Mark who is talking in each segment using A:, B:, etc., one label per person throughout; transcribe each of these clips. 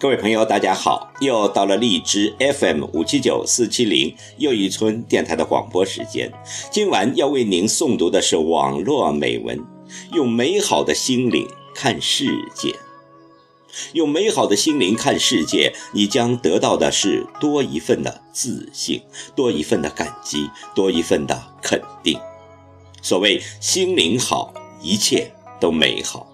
A: 各位朋友，大家好！又到了荔枝 FM 五七九四七零又一村电台的广播时间。今晚要为您诵读的是网络美文，用美好的心灵看世界。用美好的心灵看世界，你将得到的是多一份的自信，多一份的感激，多一份的肯定。所谓心灵好，一切都美好。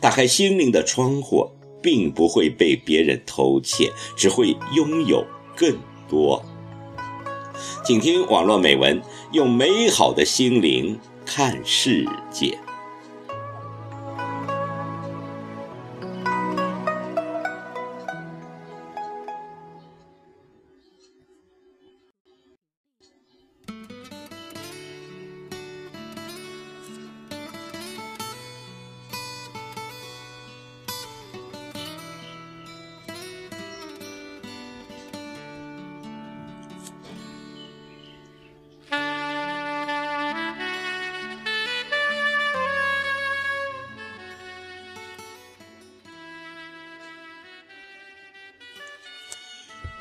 A: 打开心灵的窗户。并不会被别人偷窃，只会拥有更多。请听网络美文，用美好的心灵看世界。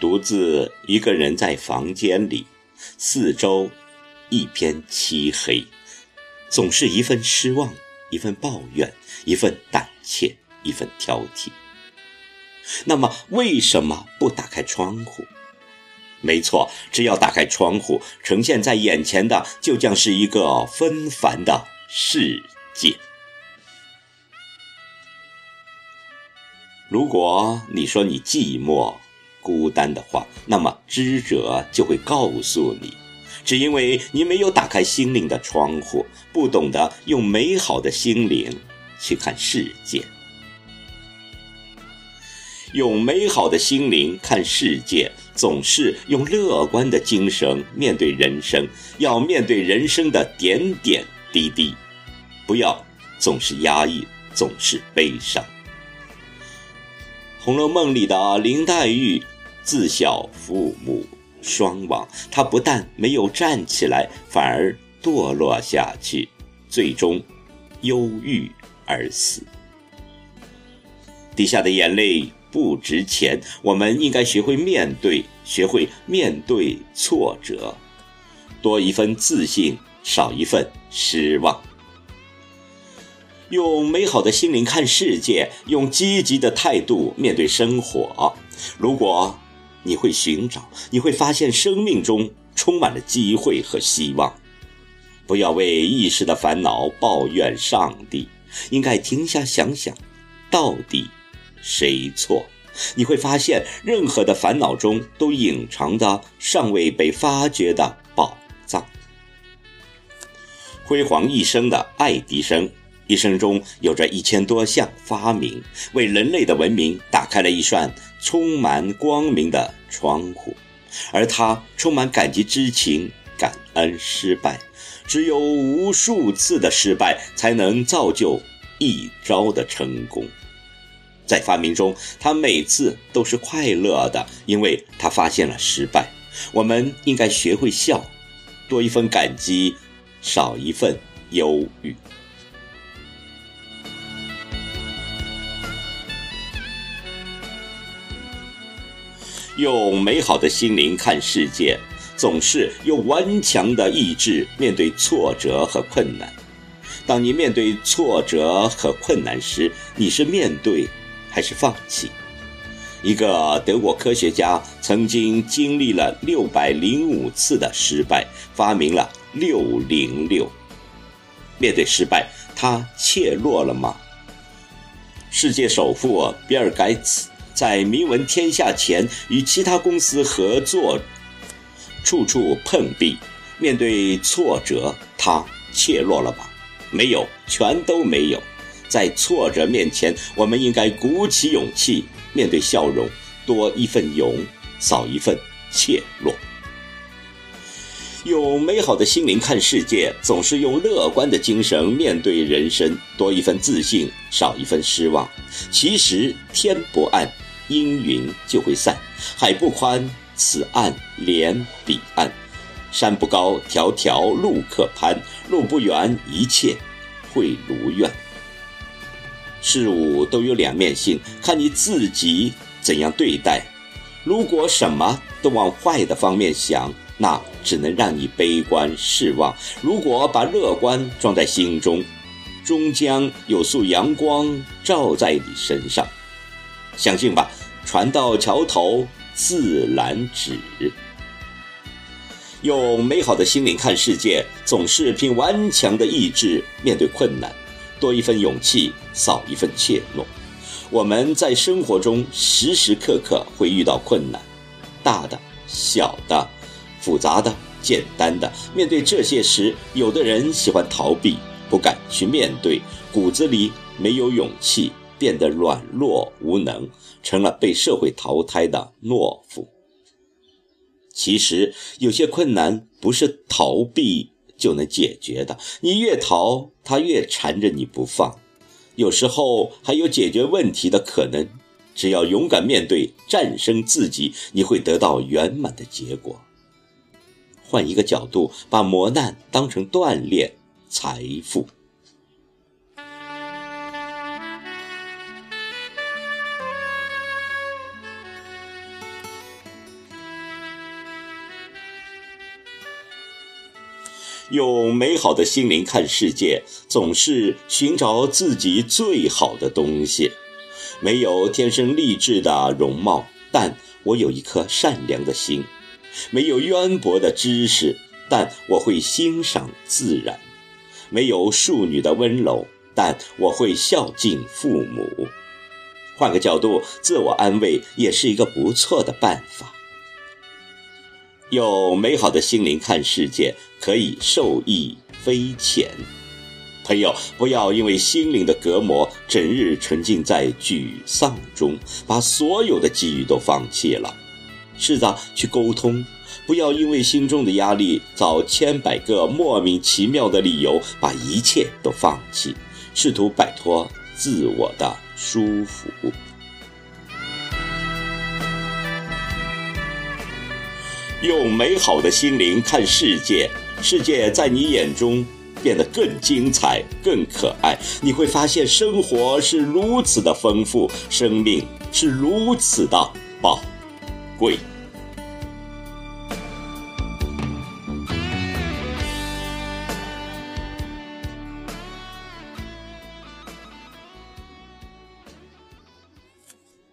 A: 独自一个人在房间里，四周一片漆黑，总是一份失望，一份抱怨，一份胆怯，一份挑剔。那么，为什么不打开窗户？没错，只要打开窗户，呈现在眼前的就将是一个纷繁的世界。如果你说你寂寞，孤单的话，那么知者就会告诉你，只因为你没有打开心灵的窗户，不懂得用美好的心灵去看世界。用美好的心灵看世界，总是用乐观的精神面对人生。要面对人生的点点滴滴，不要总是压抑，总是悲伤。《红楼梦》里的林黛玉。自小父母双亡，他不但没有站起来，反而堕落下去，最终忧郁而死。滴下的眼泪不值钱，我们应该学会面对，学会面对挫折，多一份自信，少一份失望。用美好的心灵看世界，用积极的态度面对生活。如果。你会寻找，你会发现生命中充满了机会和希望。不要为一时的烦恼抱怨上帝，应该停下想想，到底谁错？你会发现，任何的烦恼中都隐藏着尚未被发掘的宝藏。辉煌一生的爱迪生。一生中有着一千多项发明，为人类的文明打开了一扇充满光明的窗户，而他充满感激之情，感恩失败。只有无数次的失败，才能造就一招的成功。在发明中，他每次都是快乐的，因为他发现了失败。我们应该学会笑，多一份感激，少一份忧郁。用美好的心灵看世界，总是用顽强的意志面对挫折和困难。当你面对挫折和困难时，你是面对还是放弃？一个德国科学家曾经经历了六百零五次的失败，发明了六零六。面对失败，他怯懦了吗？世界首富比尔盖茨。在名闻天下前，与其他公司合作，处处碰壁。面对挫折，他怯弱了吧？没有，全都没有。在挫折面前，我们应该鼓起勇气，面对笑容，多一份勇，少一份怯懦。用美好的心灵看世界，总是用乐观的精神面对人生，多一份自信，少一份失望。其实天不暗。阴云就会散，海不宽，此岸连彼岸；山不高，条条路可攀；路不远，一切会如愿。事物都有两面性，看你自己怎样对待。如果什么都往坏的方面想，那只能让你悲观失望；如果把乐观装在心中，终将有束阳光照在你身上。相信吧，船到桥头自然直。用美好的心灵看世界，总是凭顽强的意志面对困难，多一份勇气，少一份怯懦。我们在生活中时时刻刻会遇到困难，大的、小的、复杂的、简单的。面对这些时，有的人喜欢逃避，不敢去面对，骨子里没有勇气，变得软弱无能，成了被社会淘汰的懦夫。其实，有些困难不是逃避就能解决的，你越逃，他越缠着你不放。有时候还有解决问题的可能，只要勇敢面对，战胜自己，你会得到圆满的结果。换一个角度，把磨难当成锻炼财富。用美好的心灵看世界，总是寻找自己最好的东西。没有天生丽质的容貌，但我有一颗善良的心；没有渊博的知识，但我会欣赏自然；没有淑女的温柔，但我会孝敬父母。换个角度，自我安慰也是一个不错的办法。用美好的心灵看世界，可以受益匪浅。朋友，不要因为心灵的隔膜，整日沉浸在沮丧中，把所有的机遇都放弃了。试着去沟通，不要因为心中的压力，找千百个莫名其妙的理由，把一切都放弃，试图摆脱自我的束缚。用美好的心灵看世界，世界在你眼中变得更精彩、更可爱。你会发现，生活是如此的丰富，生命是如此的宝贵。